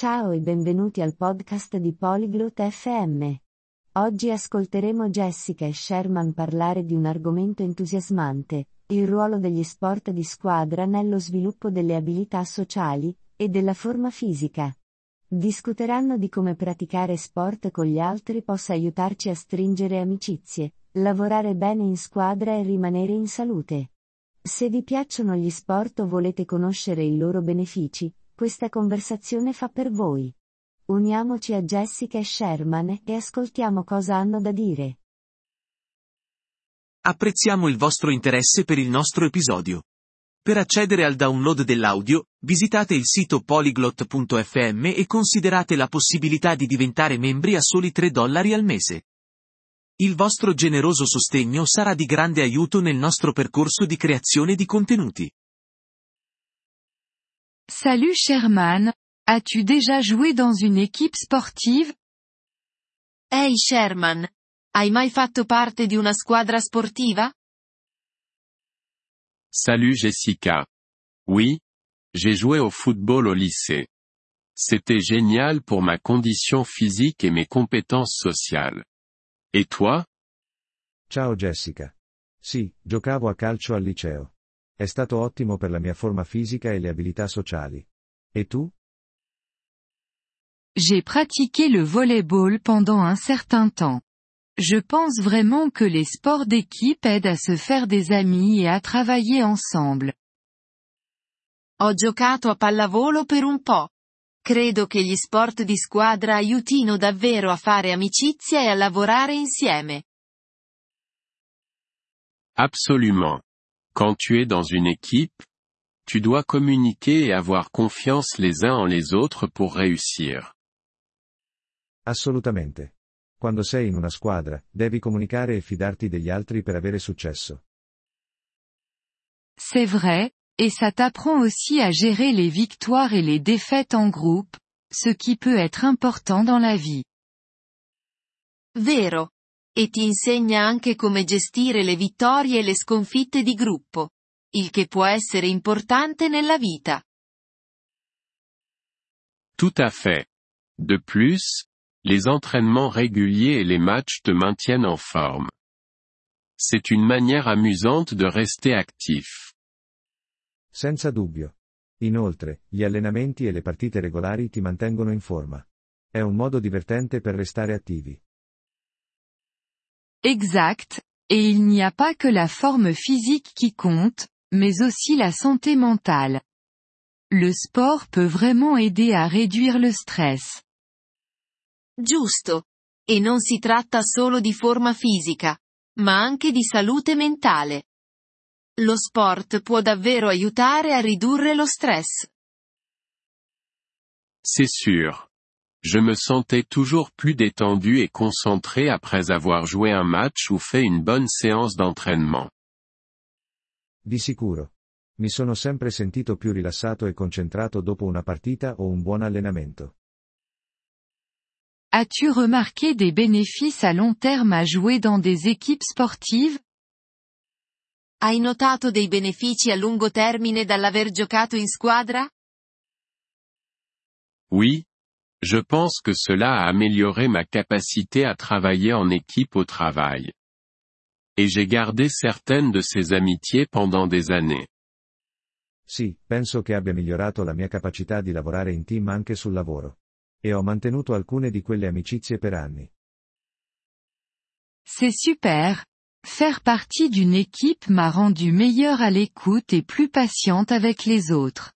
Ciao e benvenuti al podcast di Polyglot FM. Oggi ascolteremo Jessica e Sherman parlare di un argomento entusiasmante, il ruolo degli sport di squadra nello sviluppo delle abilità sociali e della forma fisica. Discuteranno di come praticare sport con gli altri possa aiutarci a stringere amicizie, lavorare bene in squadra e rimanere in salute. Se vi piacciono gli sport o volete conoscere i loro benefici, questa conversazione fa per voi. Uniamoci a Jessica e Sherman e ascoltiamo cosa hanno da dire. Apprezziamo il vostro interesse per il nostro episodio. Per accedere al download dell'audio, visitate il sito polyglot.fm e considerate la possibilità di diventare membri a soli 3 dollari al mese. Il vostro generoso sostegno sarà di grande aiuto nel nostro percorso di creazione di contenuti. Salut Sherman, as-tu déjà joué dans une équipe sportive? Ehi Sherman, hai mai fatto parte di una squadra sportiva? Salut Jessica. Oui, j'ai joué au football au lycée. C'était génial pour ma condition physique et mes compétences sociales. Et toi? Ciao Jessica. Sì, giocavo a calcio al liceo. È stato ottimo per la mia forma fisica e le abilità sociali. E tu? J'ai pratiqué le volleyball pendant un certain temps. Je pense vraiment que les sports d'équipe aident à se faire des amis et à travailler ensemble. Ho giocato a pallavolo per un po'. Credo che gli sport di squadra aiutino davvero a fare amicizia e a lavorare insieme. Absolument. Quand tu es dans une équipe, tu dois communiquer et avoir confiance les uns en les autres pour réussir. Assolutamente. Quando sei in una squadra, devi comunicare e fidarti degli altri per avere successo. C'est vrai, et ça t'apprend aussi à gérer les victoires et les défaites en groupe, ce qui peut être important dans la vie. Vero. E ti insegna anche come gestire le vittorie e le sconfitte di gruppo. Il che può essere importante nella vita. Tout à fait. De plus, les entraînements réguliers et les matchs te maintiennent en forme. C'est une manière amusante de rester actif. Senza dubbio. Inoltre, gli allenamenti e le partite regolari ti mantengono in forma. È un modo divertente per restare attivi. Exact, et il n'y a pas que la forme physique qui compte, mais aussi la santé mentale. Le sport peut vraiment aider à réduire le stress. Giusto. E non si tratta solo di forma fisica, ma anche di salute mentale. Lo sport può davvero aiutare a ridurre lo stress. C'est sûr. Je me sentais toujours plus détendu et concentré après avoir joué un match ou fait une bonne séance d'entraînement. Di sicuro. Mi sono sempre sentito più rilassato e concentrato dopo una partita o un buon allenamento. As-tu remarqué des bénéfices à long terme à jouer dans des équipes sportives? Hai notato dei benefici a lungo termine dall'aver giocato in squadra? Oui. Je pense que cela a amélioré ma capacité à travailler en équipe au travail. Et j'ai gardé certaines de ces amitiés pendant des années. Sì, penso che abbia migliorato la mia capacità di lavorare in team anche sul lavoro. E ho mantenuto alcune di quelle amicizie per anni. C'est super. Faire partie d'une équipe m'a rendu meilleure à l'écoute et plus patiente avec les autres.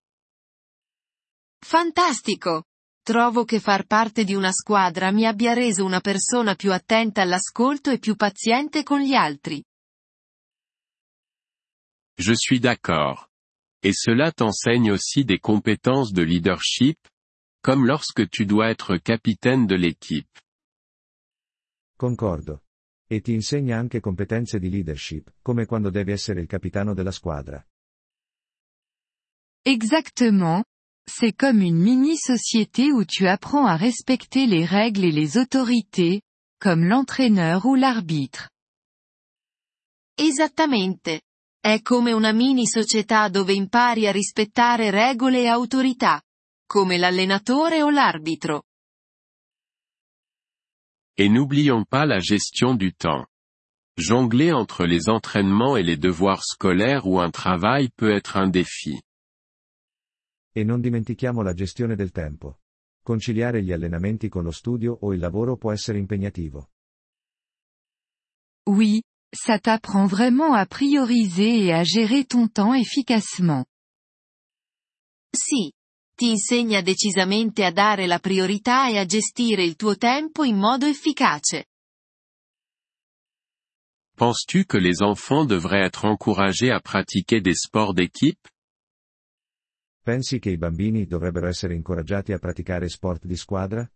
Fantastico! Trovo che far parte di una squadra mi abbia reso una persona più attenta all'ascolto e più paziente con gli altri. Je suis d'accord. Et cela t'enseigne aussi des compétences de leadership, comme lorsque tu dois être capitaine de l'équipe. Concordo. E ti insegna anche competenze di leadership, come quando devi essere il capitano della squadra. Exactement. C'est comme une mini-société où tu apprends à respecter les règles et les autorités, comme l'entraîneur ou l'arbitre. Esattamente. È come una mini società dove impari a rispettare regole e autorità, come l'allenatore o l'arbitro. Et n'oublions pas la gestion du temps. Jongler entre les entraînements et les devoirs scolaires ou un travail peut être un défi. E non dimentichiamo la gestione del tempo. Conciliare gli allenamenti con lo studio o il lavoro può essere impegnativo. Oui, ça t'apprend vraiment à prioriser et à gérer ton temps efficacement. Sì. Ti insegna decisamente a dare la priorità e a gestire il tuo tempo in modo efficace. Penses-tu que les enfants devraient être encouragés à pratiquer des sports d'équipe Pensi che i bambini dovrebbero essere incoraggiati a praticare sport di squadra?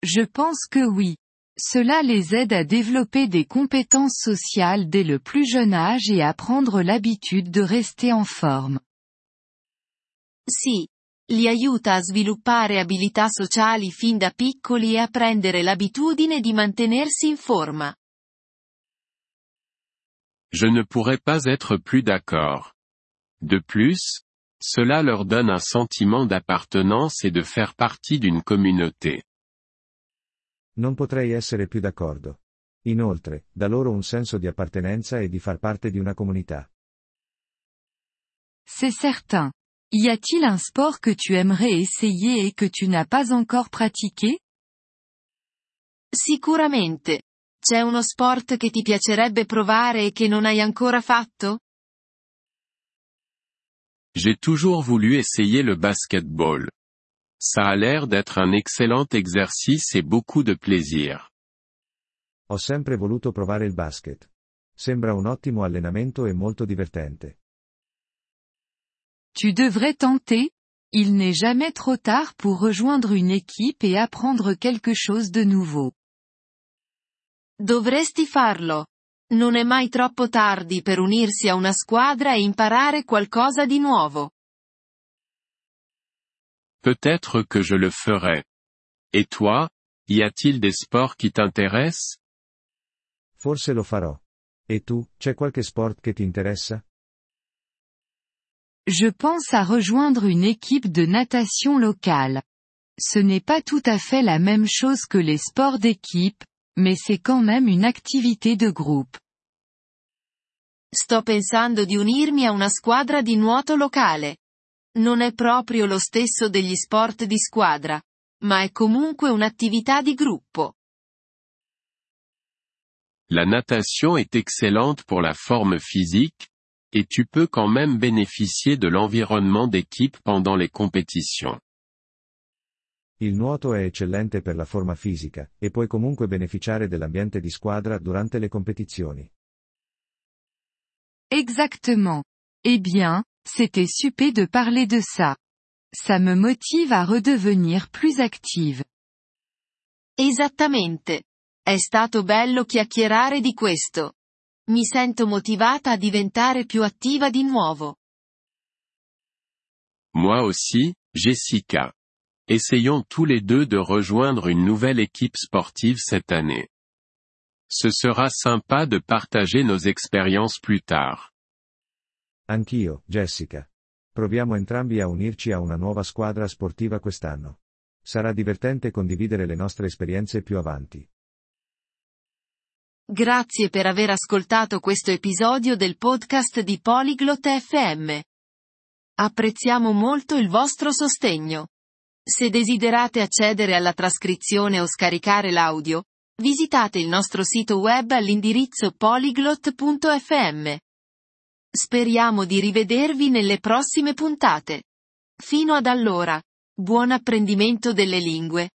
Je pense que oui. Cela les aide à développer des compétences sociales dès le plus jeune âge et à prendre l'habitude de rester en forme. Sì. Li aiuta a sviluppare abilità sociali fin da piccoli e a prendere l'abitudine di mantenersi in forma. Je ne pourrais pas être plus d'accord. De plus, cela leur donne un sentiment d'appartenance et de faire partie d'une communauté. Non potrei essere più d'accordo. Inoltre, dà loro un senso di appartenenza e di far parte di una comunità. C'est certain. Y a-t-il un sport que tu aimerais essayer et que tu n'as pas encore pratiqué? Sicuramente. C'è uno sport che ti piacerebbe provare e che non hai ancora fatto? J'ai toujours voulu essayer le basketball. Ça a l'air d'être un excellent exercice et beaucoup de plaisir. Ho sempre voluto provare il basket. Sembra un ottimo allenamento e molto divertente. Tu devrais tenter. Il n'est jamais trop tard pour rejoindre une équipe et apprendre quelque chose de nouveau. Dovresti farlo. Non è mai troppo tardi per unirsi a una squadra e imparare qualcosa di nuovo. Peut-être que je le ferai. Et toi, y a-t-il des sports qui t'intéressent? Forse lo farò. E tu, c'è qualche sport che ti interessa? Je pense à rejoindre une équipe de natation locale. Ce n'est pas tout à fait la même chose que les sports d'équipe, mais c'est quand même une activité de groupe. Sto pensando di unirmi a una squadra di nuoto locale. Non è proprio lo stesso degli sport di squadra, ma è comunque un'attività di gruppo. La natation est excellente pour la forme physique, et tu peux quand même bénéficier de l'environnement d'équipe pendant les compétitions. Il nuoto è eccellente per la forma fisica, e puoi comunque beneficiare dell'ambiente di squadra durante le competizioni. Exactement. Eh bien, c'était super de parler de ça. Ça me motive à redevenir plus active. Esattamente. È stato bello chiacchierare di questo. Mi sento motivata a diventare più attiva di nuovo. Moi aussi, Jessica. Essayons tous les deux de rejoindre une nouvelle équipe sportive cette année. Ce sera sympa de partager nos expériences plus tard. Anch'io, Jessica. Proviamo entrambi a unirci a una nuova squadra sportiva quest'anno. Sarà divertente condividere le nostre esperienze più avanti. Grazie per aver ascoltato questo episodio del podcast di Polyglot FM. Apprezziamo molto il vostro sostegno. Se desiderate accedere alla trascrizione o scaricare l'audio, visitate il nostro sito web all'indirizzo polyglot.fm. Speriamo di rivedervi nelle prossime puntate. Fino ad allora, buon apprendimento delle lingue